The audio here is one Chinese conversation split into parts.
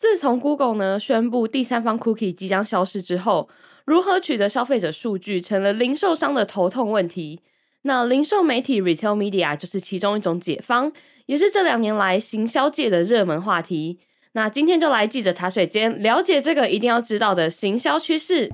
自从 Google 呢宣布第三方 Cookie 即将消失之后，如何取得消费者数据成了零售商的头痛问题。那零售媒体 Retail Media 就是其中一种解方，也是这两年来行销界的热门话题。那今天就来记者茶水间了解这个一定要知道的行销趋势。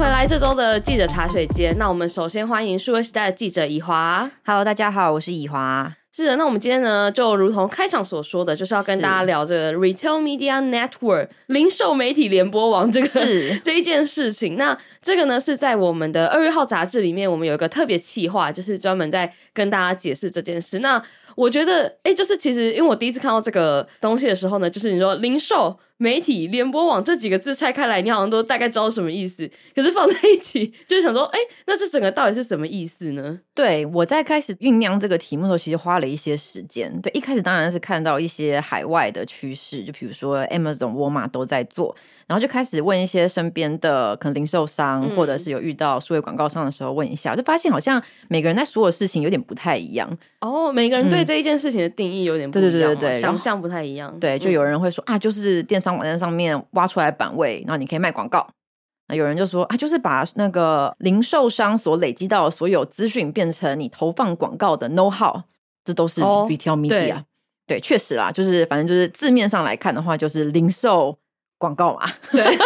回来这周的记者茶水间，那我们首先欢迎数位时代的记者以华。Hello，大家好，我是以华。是的，那我们今天呢，就如同开场所说的，就是要跟大家聊这个 Retail Media Network 零售媒体联播网这个是 这一件事情。那这个呢，是在我们的二月号杂志里面，我们有一个特别企划，就是专门在跟大家解释这件事。那我觉得，哎，就是其实因为我第一次看到这个东西的时候呢，就是你说零售。媒体联播网这几个字拆开来，你好像都大概知道什么意思。可是放在一起，就是想说，哎、欸，那这整个到底是什么意思呢？对，我在开始酝酿这个题目的时候，其实花了一些时间。对，一开始当然是看到一些海外的趋势，就比如说 Amazon、沃尔玛都在做。然后就开始问一些身边的可能零售商，嗯、或者是有遇到数位广告商的时候问一下，就发现好像每个人在说的事情有点不太一样。哦，每个人对这一件事情的定义有点不一样，对对对对，想象不太一样。对，就有人会说、嗯、啊，就是电商网站上面挖出来版位，然后你可以卖广告。那有人就说啊，就是把那个零售商所累积到的所有资讯变成你投放广告的 know how，这都是 retail media。哦、对，对，确实啦，就是反正就是字面上来看的话，就是零售。广告嘛，对，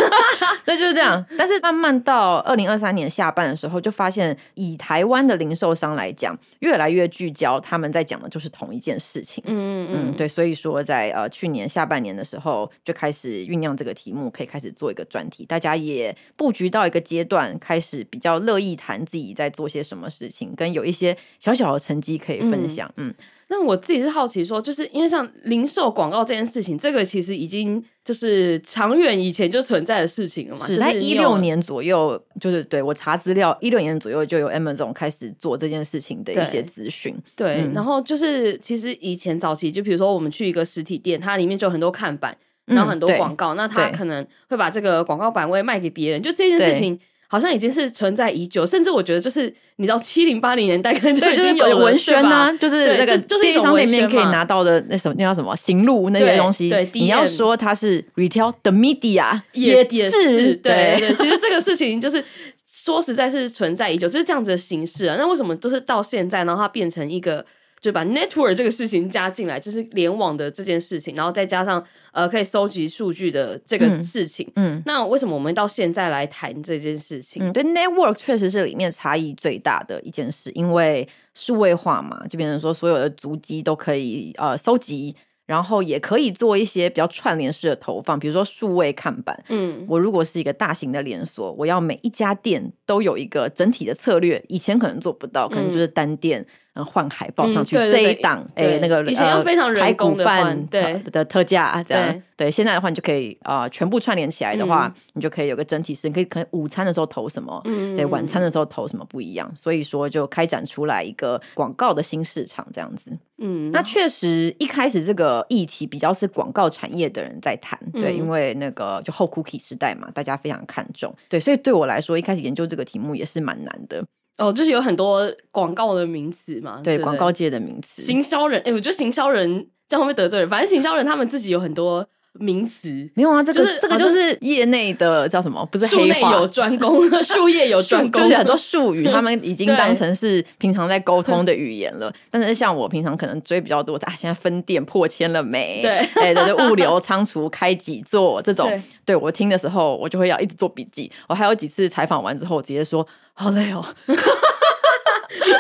对，就是这样。但是慢慢到二零二三年下半的时候，就发现以台湾的零售商来讲，越来越聚焦，他们在讲的就是同一件事情。嗯嗯嗯，对。所以说在，在呃去年下半年的时候，就开始酝酿这个题目，可以开始做一个专题。大家也布局到一个阶段，开始比较乐意谈自己在做些什么事情，跟有一些小小的成绩可以分享。嗯。嗯那我自己是好奇说，就是因为像零售广告这件事情，这个其实已经就是长远以前就存在的事情了嘛。是在一六年左右，就是对我查资料，一六年左右就有 Amazon 开始做这件事情的一些资讯。对，嗯、然后就是其实以前早期，就比如说我们去一个实体店，它里面就有很多看板，然后很多广告，嗯、那它可能会把这个广告版位卖给别人，就这件事情。好像已经是存在已久，甚至我觉得就是你知道七零八零年代可能就已经有文宣啊，就是那个就是电商里面可以拿到的那什么那叫什么行路那些东西。对，你要说它是 retail the media 也是对对。其实这个事情就是说实在是存在已久，就是这样子的形式啊。那为什么都是到现在，然后它变成一个？就把 network 这个事情加进来，就是联网的这件事情，然后再加上呃可以收集数据的这个事情。嗯，嗯，那为什么我们到现在来谈这件事情？嗯，对，network 确实是里面差异最大的一件事，因为数位化嘛，就变成说所有的足迹都可以呃收集。然后也可以做一些比较串联式的投放，比如说数位看板。嗯，我如果是一个大型的连锁，我要每一家店都有一个整体的策略，以前可能做不到，可能就是单店嗯换海报上去，这一档哎那个以前要非常人工的换对的特价这样。对，现在的话你就可以啊全部串联起来的话，你就可以有个整体式，你可以可能午餐的时候投什么，对，晚餐的时候投什么不一样，所以说就开展出来一个广告的新市场这样子。嗯，那确实一开始这个议题比较是广告产业的人在谈，嗯、对，因为那个就后 cookie 时代嘛，大家非常看重，对，所以对我来说一开始研究这个题目也是蛮难的。哦，就是有很多广告的名词嘛，对，广告界的名词，行销人，哎，我觉得行销人这样会不会得罪人？反正行销人他们自己有很多。名词没有啊，这个、就是、这个就是业内的叫什么？不是黑话，术内有专攻，术业有专攻，就是很多术语，他们已经当成是平常在沟通的语言了。但是像我平常可能追比较多，啊，现在分店破千了没？对，哎，对，物流仓储开几座这种，对，对我听的时候，我就会要一直做笔记。我还有几次采访完之后，我直接说好累哦。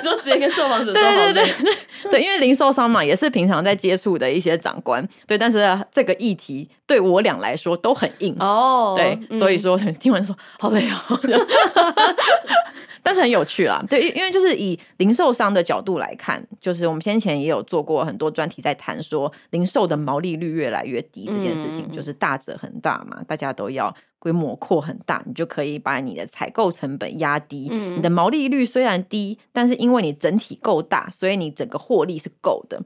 你就直接跟受访者说，对对对对，因为零售商嘛，也是平常在接触的一些长官，对，但是这个议题对我俩来说都很硬哦，对，所以说听完说好累哦，但是很有趣啦，对，因为就是以零售商的角度来看，就是我们先前也有做过很多专题在谈说零售的毛利率越来越低这件事情，就是大者很大嘛，大家都要。规模扩很大，你就可以把你的采购成本压低。嗯，你的毛利率虽然低，但是因为你整体够大，所以你整个获利是够的。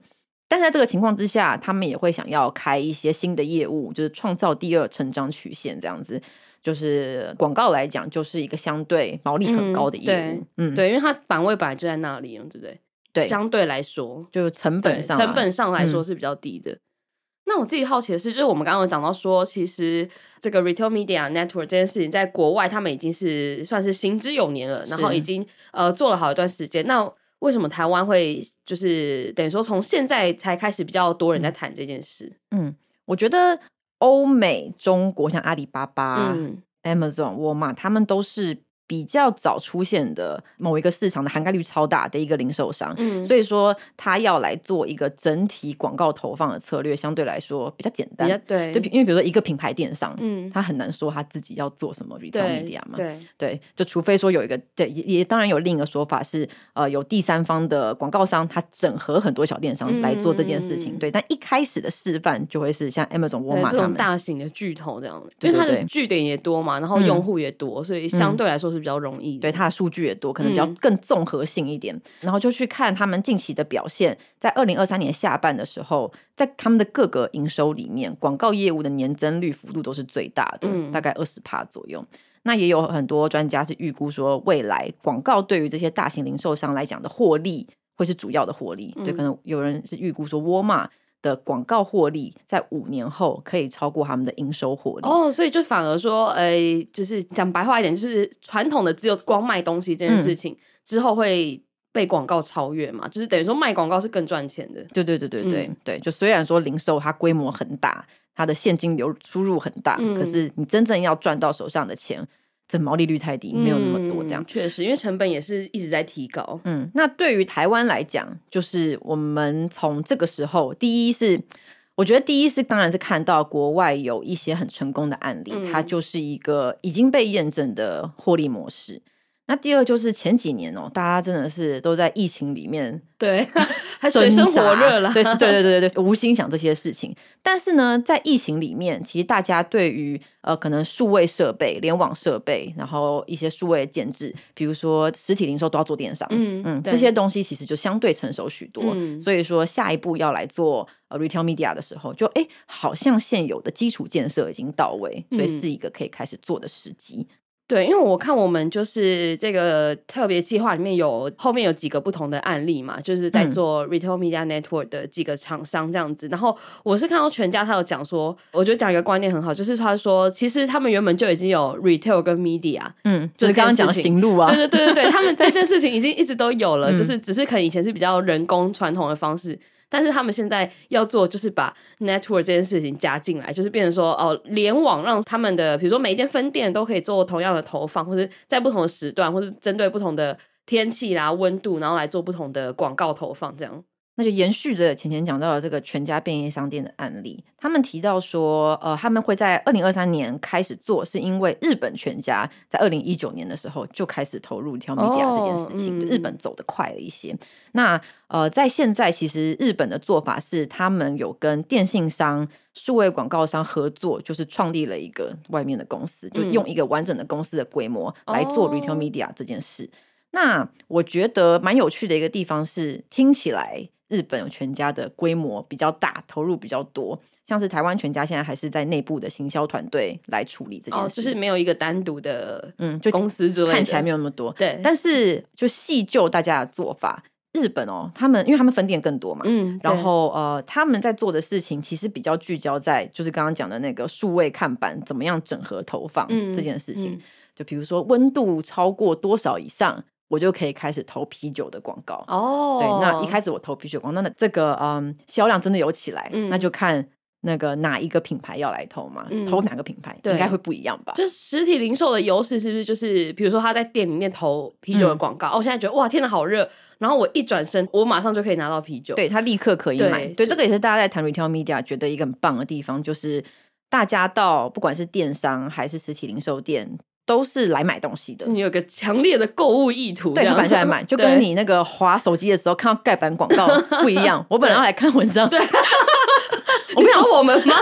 但是在这个情况之下，他们也会想要开一些新的业务，就是创造第二成长曲线这样子。就是广告来讲，就是一个相对毛利很高的业务。嗯，对，因为它版位本来就在那里，对不对？对，相对来说，就成本上成本上来说是比较低的。嗯那我自己好奇的是，就是我们刚刚有讲到说，其实这个 Retail Media Network 这件事情，在国外他们已经是算是行之有年了，然后已经呃做了好一段时间。那为什么台湾会就是等于说从现在才开始比较多人在谈这件事？嗯，我觉得欧美、中国像阿里巴巴、嗯、Amazon、沃尔玛，他们都是。比较早出现的某一个市场的涵盖率超大的一个零售商，嗯，所以说他要来做一个整体广告投放的策略，相对来说比较简单，对，就因为比如说一个品牌电商，嗯，他很难说他自己要做什么 retail media 嘛，对，对，就除非说有一个，对，也也当然有另一个说法是，呃，有第三方的广告商，他整合很多小电商来做这件事情，嗯、对，但一开始的示范就会是像 Amazon、沃尔玛这种大型的巨头这样，因为它的据点也多嘛，然后用户也多，嗯、所以相对来说是。比较容易，对，它的数据也多，可能比较更综合性一点。嗯、然后就去看他们近期的表现，在二零二三年下半的时候，在他们的各个营收里面，广告业务的年增率幅度都是最大的，嗯、大概二十帕左右。那也有很多专家是预估说，未来广告对于这些大型零售商来讲的获利会是主要的获利。就、嗯、可能有人是预估说，沃尔玛。的广告获利在五年后可以超过他们的营收获利哦，所以就反而说，哎、欸，就是讲白话一点，就是传统的只有光卖东西这件事情、嗯、之后会被广告超越嘛，就是等于说卖广告是更赚钱的。对对对对对、嗯、对，就虽然说零售它规模很大，它的现金流输入很大，嗯、可是你真正要赚到手上的钱。这毛利率太低，没有那么多这样。嗯、确实，因为成本也是一直在提高。嗯，那对于台湾来讲，就是我们从这个时候，第一是，我觉得第一是当然是看到国外有一些很成功的案例，嗯、它就是一个已经被验证的获利模式。那第二就是前几年哦，大家真的是都在疫情里面，对，还水深火热了，对，对对对对对，无心想这些事情。但是呢，在疫情里面，其实大家对于呃可能数位设备、联网设备，然后一些数位建制，比如说实体零售都要做电商，嗯嗯，这些东西其实就相对成熟许多。嗯、所以说下一步要来做呃 retail media 的时候，就哎好像现有的基础建设已经到位，所以是一个可以开始做的时机。对，因为我看我们就是这个特别计划里面有后面有几个不同的案例嘛，就是在做 Retail Media Network 的几个厂商这样子。嗯、然后我是看到全家他有讲说，我觉得讲一个观念很好，就是他说其实他们原本就已经有 Retail 跟 Media，嗯，就是刚刚讲行路啊，对对对对对，他们 这件事情已经一直都有了，就是只是可能以前是比较人工传统的方式。但是他们现在要做，就是把 network 这件事情加进来，就是变成说，哦，联网让他们的，比如说每一间分店都可以做同样的投放，或者在不同的时段，或者针对不同的天气啦、温度，然后来做不同的广告投放，这样。那就延续着前前讲到的这个全家便利商店的案例，他们提到说，呃，他们会在二零二三年开始做，是因为日本全家在二零一九年的时候就开始投入 retail media 这件事情，哦嗯、日本走得快了一些。那呃，在现在其实日本的做法是，他们有跟电信商、数位广告商合作，就是创立了一个外面的公司，就用一个完整的公司的规模来做 retail media 这件事。哦、那我觉得蛮有趣的一个地方是，听起来。日本全家的规模比较大，投入比较多，像是台湾全家现在还是在内部的行销团队来处理这件事，哦，就是没有一个单独的，嗯，就公司之类的，看起来没有那么多。对，但是就细究大家的做法，日本哦，他们因为他们分店更多嘛，嗯，然后呃，他们在做的事情其实比较聚焦在就是刚刚讲的那个数位看板怎么样整合投放这件事情，嗯嗯、就比如说温度超过多少以上。我就可以开始投啤酒的广告哦。对，那一开始我投啤酒广告，那这个嗯销量真的有起来，嗯、那就看那个哪一个品牌要来投嘛，嗯、投哪个品牌对应该会不一样吧？就实体零售的优势是不是就是，比如说他在店里面投啤酒的广告，嗯、哦，我现在觉得哇，天哪，好热，然后我一转身，我马上就可以拿到啤酒，对，他立刻可以买。对，对，这个也是大家在谈 retail media 觉得一个很棒的地方，就是大家到不管是电商还是实体零售店。都是来买东西的，你有个强烈的购物意图，对，买就来买，就跟你那个滑手机的时候看到盖板广告 不一样。我本来要来看文章，对，我不想我们吗？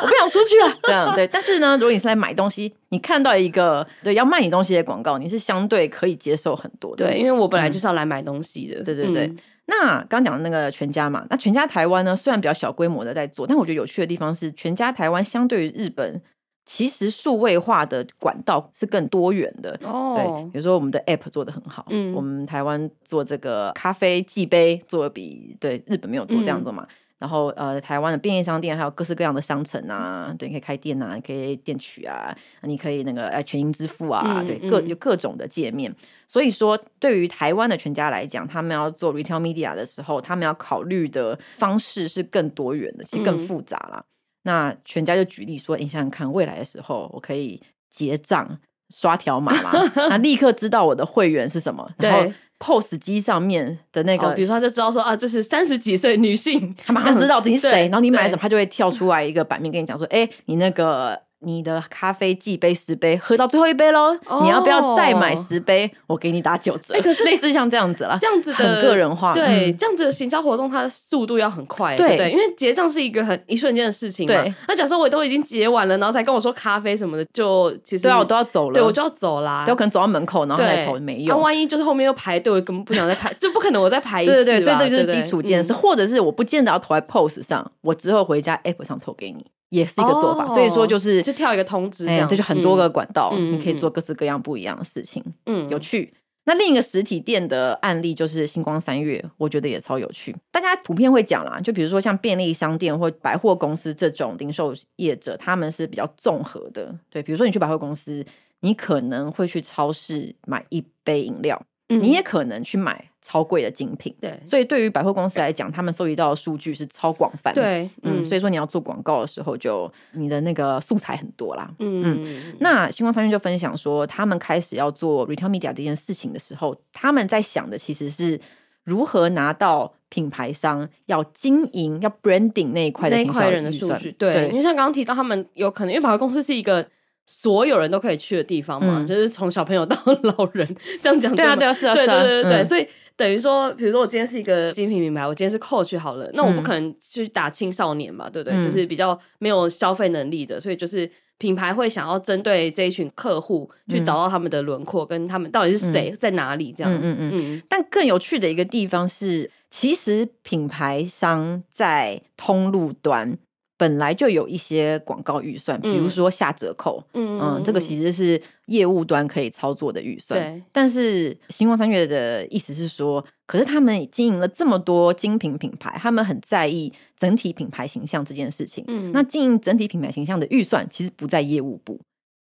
我不想出去啊，这样对。但是呢，如果你是来买东西，你看到一个对要卖你东西的广告，你是相对可以接受很多的。对，因为我本来就是要来买东西的。对对对。那刚讲的那个全家嘛，那全家台湾呢，虽然比较小规模的在做，但我觉得有趣的地方是，全家台湾相对于日本。其实数位化的管道是更多元的。哦，对，比如说我们的 App 做的很好，嗯，我们台湾做这个咖啡寄杯做的比对日本没有做这样做嘛。嗯然后呃，台湾的便利商店还有各式各样的商城啊，对，你可以开店啊，你可以店取啊，你可以那个呃全银支付啊，嗯、对，各有各种的界面。所以说，对于台湾的全家来讲，他们要做 retail media 的时候，他们要考虑的方式是更多元的，其实更复杂啦。嗯、那全家就举例说，你想想看，未来的时候，我可以结账刷条码嘛，那 立刻知道我的会员是什么，然后。POS 机上面的那个，哦、比如说他就知道说啊，这是三十几岁女性，他马上知道自己是谁，然后你买什么，他就会跳出来一个版面跟你讲说，哎，你那个。你的咖啡寄杯十杯，喝到最后一杯喽，oh, 你要不要再买十杯？我给你打九折。哎、欸，可是 类似像这样子啦，这样子的很个人化，对，嗯、这样子的行销活动，它的速度要很快，对，因为结账是一个很一瞬间的事情嘛。对，那假设我都已经结完了，然后才跟我说咖啡什么的，就其实对啊，我都要走了，对我就要走啦，有可能走到门口，然后再投没用。那、啊、万一就是后面又排队，我根本不想再排，就不可能我再排一次。对对对，所以这就是基础建设，或者是我不见得要投在 POS 上，我之后回家 App 上投给你。也是一个做法，所以说就是就跳一个通知，这样这就很多个管道，你可以做各式各样不一样的事情，嗯，有趣。那另一个实体店的案例就是星光三月，我觉得也超有趣。大家普遍会讲啦，就比如说像便利商店或百货公司这种零售业者，他们是比较综合的。对，比如说你去百货公司，你可能会去超市买一杯饮料。你也可能去买超贵的精品，对，所以对于百货公司来讲，他们收集到的数据是超广泛的，对，嗯，所以说你要做广告的时候，就你的那个素材很多啦，嗯。嗯。那星光三越就分享说，他们开始要做 retail media 这件事情的时候，他们在想的其实是如何拿到品牌商要经营、要 branding 那一块的那一块人的数据，对，因为像刚刚提到，他们有可能因为百货公司是一个。所有人都可以去的地方嘛，嗯、就是从小朋友到 老人这样讲。对啊，对啊，是啊，对是啊，对对对所以等于说，比如说我今天是一个精品品牌，我今天是 Coach 好了，那我不可能去打青少年嘛，对不对？嗯、就是比较没有消费能力的，所以就是品牌会想要针对这一群客户去找到他们的轮廓，嗯、跟他们到底是谁、嗯、在哪里这样。嗯嗯嗯。嗯，但更有趣的一个地方是，其实品牌商在通路端。本来就有一些广告预算，比如说下折扣，嗯，嗯，这个其实是业务端可以操作的预算。对，但是星光三月的意思是说，可是他们经营了这么多精品品牌，他们很在意整体品牌形象这件事情。嗯，那经营整体品牌形象的预算其实不在业务部。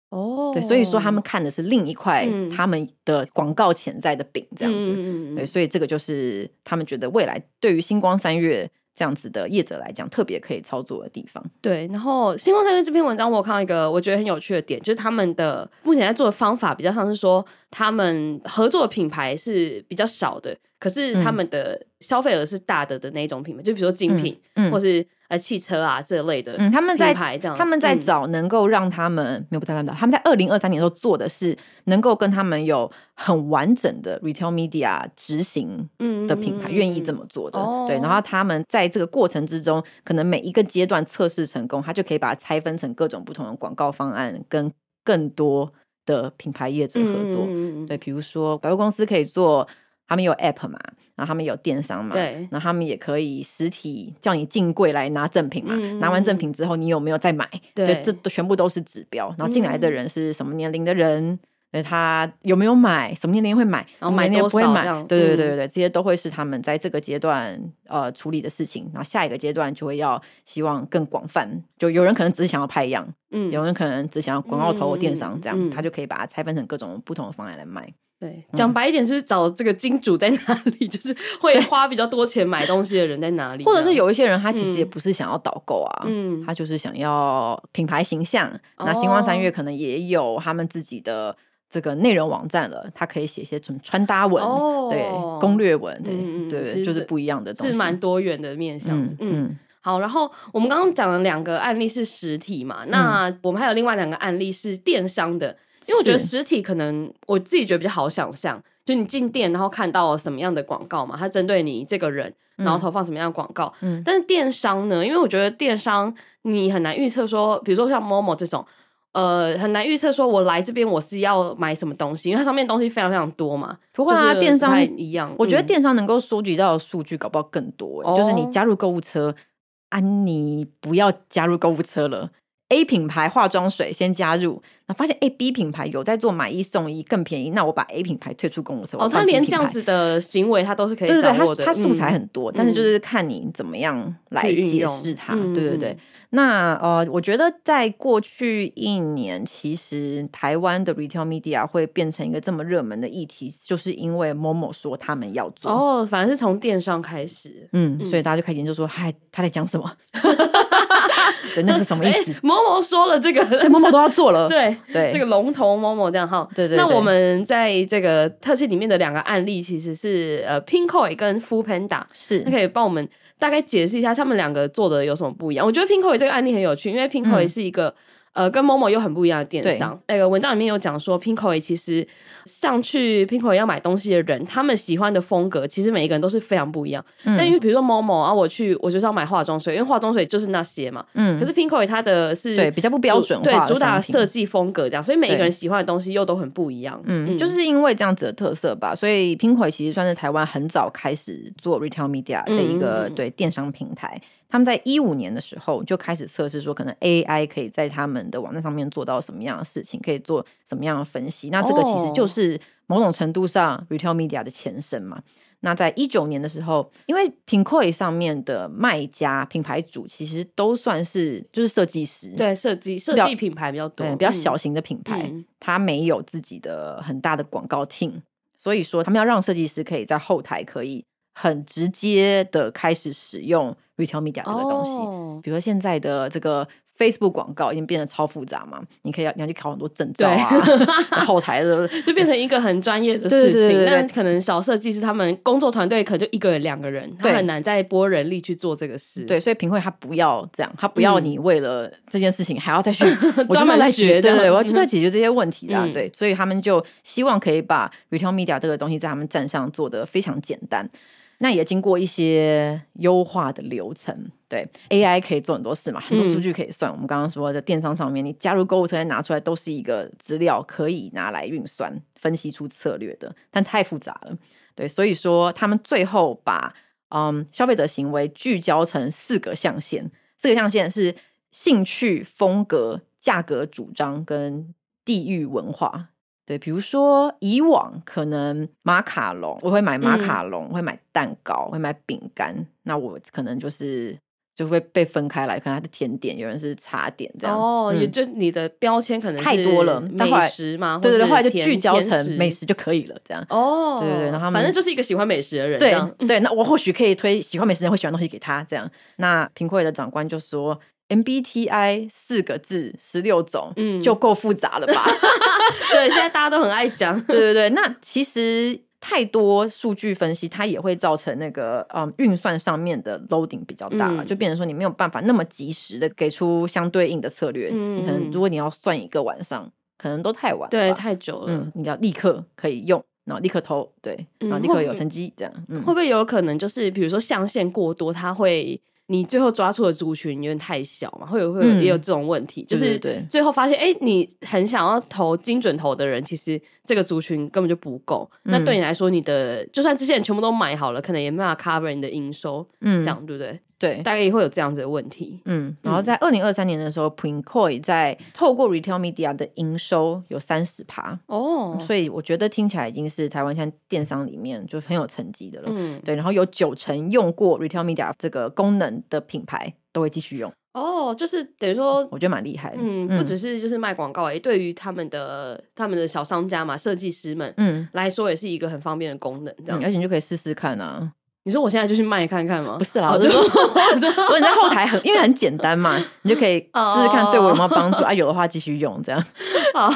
哦，对，所以说他们看的是另一块他们的广告潜在的饼，这样子。嗯，对，所以这个就是他们觉得未来对于星光三越。这样子的业者来讲，特别可以操作的地方。对，然后星光上面这篇文章，我看到一个我觉得很有趣的点，就是他们的目前在做的方法比较像是说，他们合作的品牌是比较少的，可是他们的消费额是大的的那种品牌，嗯、就比如说精品，或是。呃，汽车啊这类的，嗯，他们在他们在找能够让他们、嗯、没有不太看到，他们在二零二三年的时候做的是能够跟他们有很完整的 retail media 执行的品牌愿意这么做的，嗯、对，然后他们在这个过程之中，可能每一个阶段测试成功，他就可以把它拆分成各种不同的广告方案，跟更多的品牌业者合作，嗯、对，比如说百货公司可以做。他们有 app 嘛，然后他们有电商嘛，对，然后他们也可以实体叫你进柜来拿赠品嘛，嗯、拿完赠品之后你有没有再买？对，这都全部都是指标。然后进来的人是什么年龄的人？嗯、他有没有买？什么年龄会买？然后买多少不会买？对对对对对，这些都会是他们在这个阶段呃处理的事情。然后下一个阶段就会要希望更广泛，就有人可能只是想要拍一样，嗯，有人可能只想要广告投电商这样，他就可以把它拆分成各种不同的方案来卖。对，讲白一点，是不是找这个金主在哪里？就是会花比较多钱买东西的人在哪里？或者是有一些人，他其实也不是想要导购啊，嗯，他就是想要品牌形象。那星光三月可能也有他们自己的这个内容网站了，他可以写些什么穿搭文，对，攻略文，对对，就是不一样的东西，是蛮多元的面向。嗯，好，然后我们刚刚讲了两个案例是实体嘛，那我们还有另外两个案例是电商的。因为我觉得实体可能我自己觉得比较好想象，就你进店然后看到什么样的广告嘛，它针对你这个人，然后投放什么样的广告。嗯，但是电商呢，因为我觉得电商你很难预测说，比如说像 Momo 这种，呃，很难预测说我来这边我是要买什么东西，因为它上面东西非常非常多嘛。不会啊，电商一样，我觉得电商能够收集到的数据搞不好更多。就是你加入购物车啊，你不要加入购物车了。A 品牌化妆水先加入，那发现 A B 品牌有在做买一送一更便宜，那我把 A 品牌退出公司。哦，他连这样子的行为他都是可以对对对，他他素材很多，嗯、但是就是看你怎么样来解释它。对对对。那呃，我觉得在过去一年，其实台湾的 retail media 会变成一个这么热门的议题，就是因为 Momo 说他们要做。哦，反正是从电商开始，嗯，所以大家就开始研究说，嗨，他在讲什么？对，那是什么意思？某某说了这个，对，某某都要做了。对对，这个龙头某某这样哈。对，对对。那我们在这个特辑里面的两个案例，其实是呃，Pinkoi 跟 Foodpanda，是，那可以帮我们大概解释一下他们两个做的有什么不一样？我觉得 Pinkoi 这个案例很有趣，因为 Pinkoi 是一个、嗯、呃，跟 Momo 又很不一样的电商。那个文章里面有讲说，Pinkoi 其实。上去 Pinkoi 要买东西的人，他们喜欢的风格其实每一个人都是非常不一样。嗯、但因为比如说 Momo 啊，我去我就是要买化妆水，因为化妆水就是那些嘛。嗯。可是 Pinkoi 它的是对比较不标准化，对主打设计风格这样，所以每一个人喜欢的东西又都很不一样。嗯，嗯就是因为这样子的特色吧，所以 Pinkoi 其实算是台湾很早开始做 retail media 的一个、嗯、对电商平台。他们在一五年的时候就开始测试说，可能 AI 可以在他们的网站上面做到什么样的事情，可以做什么样的分析。那这个其实就是某种程度上 retail media 的前身嘛。那在一九年的时候，因为 Pinkoi 上面的卖家品牌主其实都算是就是设计师，对设计设计品牌比较多，对比较小型的品牌，他、嗯、没有自己的很大的广告 team，所以说他们要让设计师可以在后台可以很直接的开始使用。Retail Media 这个东西，oh. 比如说现在的这个 Facebook 广告已经变得超复杂嘛，你可以要你要去考很多证照啊，后台的 就变成一个很专业的 事情。但可能小设计师他们工作团队可能就一个人两个人，他很难再拨人力去做这个事。对，所以 Pinkoi 他不要这样，他不要你为了这件事情还要再去 专门来学，对对，我要就在解决这些问题啦。嗯、对，所以他们就希望可以把 Retail Media 这个东西在他们站上做得非常简单。那也经过一些优化的流程，对 AI 可以做很多事嘛，很多数据可以算。嗯、我们刚刚说的电商上面，你加入购物车再拿出来，都是一个资料可以拿来运算、分析出策略的，但太复杂了。对，所以说他们最后把嗯消费者行为聚焦成四个象限，四个象限是兴趣、风格、价格主张跟地域文化。对，比如说以往可能马卡龙，我会买马卡龙，嗯、会买蛋糕，会买饼干，那我可能就是就会被分开来，可能它是甜点，有人是茶点这样。哦，嗯、也就你的标签可能太多了，美食嘛，对对对，后来就聚焦成美食就可以了，这样。哦，对对对，然后反正就是一个喜欢美食的人，对对，那我或许可以推喜欢美食的人会喜欢东西给他，这样。那 Pinkoi 的长官就说。MBTI 四个字，十六种，嗯，就够复杂了吧？对，现在大家都很爱讲。对对对，那其实太多数据分析，它也会造成那个嗯运算上面的 loading 比较大了，嗯、就变成说你没有办法那么及时的给出相对应的策略。嗯，可能如果你要算一个晚上，可能都太晚了，对，太久了。嗯，你要立刻可以用，然后立刻投，对，然后立刻有成绩，这样。嗯，会不会有可能就是比如说象限过多，它会？你最后抓出的族群有点太小嘛？会有会有也有这种问题，嗯、就是最后发现，哎、欸，你很想要投精准投的人，其实这个族群根本就不够。嗯、那对你来说，你的就算这些人全部都买好了，可能也没办法 cover 你的营收，嗯，这样对不对？对，大概也会有这样子的问题。嗯，然后在二零二三年的时候，Pinkoi 在透过 Retail Media 的营收有三十趴哦，所以我觉得听起来已经是台湾现在电商里面就很有成绩的了。嗯，对，然后有九成用过 Retail Media 这个功能的品牌都会继续用。哦，就是等于说，我觉得蛮厉害的。嗯，不只是就是卖广告，哎，对于他们的他们的小商家嘛，设计师们，嗯，来说也是一个很方便的功能。这样，而且你就可以试试看啊。你说我现在就去卖看看吗？不是啦，我就说，我你在后台很，因为很简单嘛，你就可以试试看对我有没有帮助啊，有的话继续用这样。好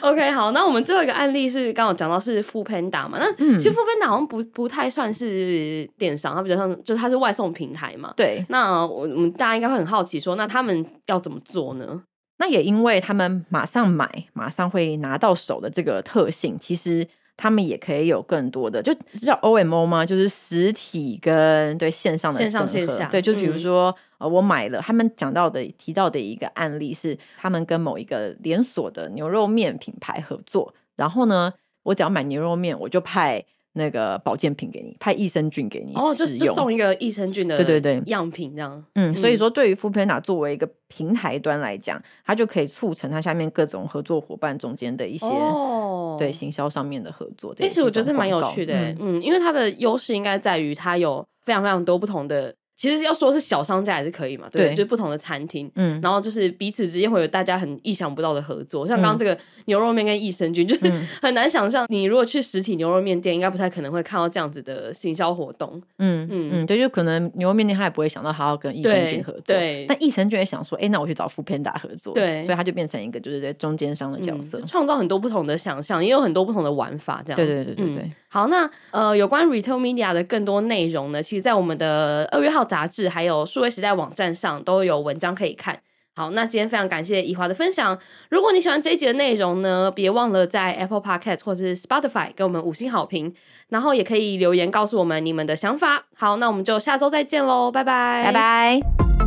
，OK，好，那我们最后一个案例是刚刚讲到是 Foodpanda 嘛，那其实 Foodpanda 好像不不太算是电商，它比较像就是它是外送平台嘛。对，那我我们大家应该会很好奇说，那他们要怎么做呢？那也因为他们马上买，马上会拿到手的这个特性，其实。他们也可以有更多的，就叫 OMO 吗？就是实体跟对线上的线上线下，对，就比如说、嗯、呃，我买了他们讲到的提到的一个案例是，他们跟某一个连锁的牛肉面品牌合作，然后呢，我只要买牛肉面，我就派那个保健品给你，派益生菌给你哦，就就送一个益生菌的对对对样品这样。嗯，所以说对于 Foodpanda 作为一个平台端来讲，它就可以促成它下面各种合作伙伴中间的一些、哦、对行销上面的合作。其实我觉得是蛮有趣的，嗯，嗯，因为它的优势应该在于它有非常非常多不同的。其实要说是小商家也是可以嘛，对，对？就是不同的餐厅，嗯，然后就是彼此之间会有大家很意想不到的合作，像刚刚这个牛肉面跟益生菌，嗯、就是很难想象，你如果去实体牛肉面店，应该不太可能会看到这样子的行销活动，嗯嗯。嗯，对，就可能牛肉面店他也不会想到他要跟益生菌合作，对，对但益生菌也想说，哎，那我去找 Foodpanda 合作，对，所以他就变成一个就是在中间商的角色，嗯、创造很多不同的想象，也有很多不同的玩法，这样，对对对对对，对、嗯。好，那呃，有关 Retail Media 的更多内容呢，其实，在我们的二月号杂志还有数位时代网站上都有文章可以看。好，那今天非常感谢宜华的分享。如果你喜欢这一集的内容呢，别忘了在 Apple Podcast 或是 Spotify 给我们五星好评，然后也可以留言告诉我们你们的想法。好，那我们就下周再见喽，拜拜，拜拜。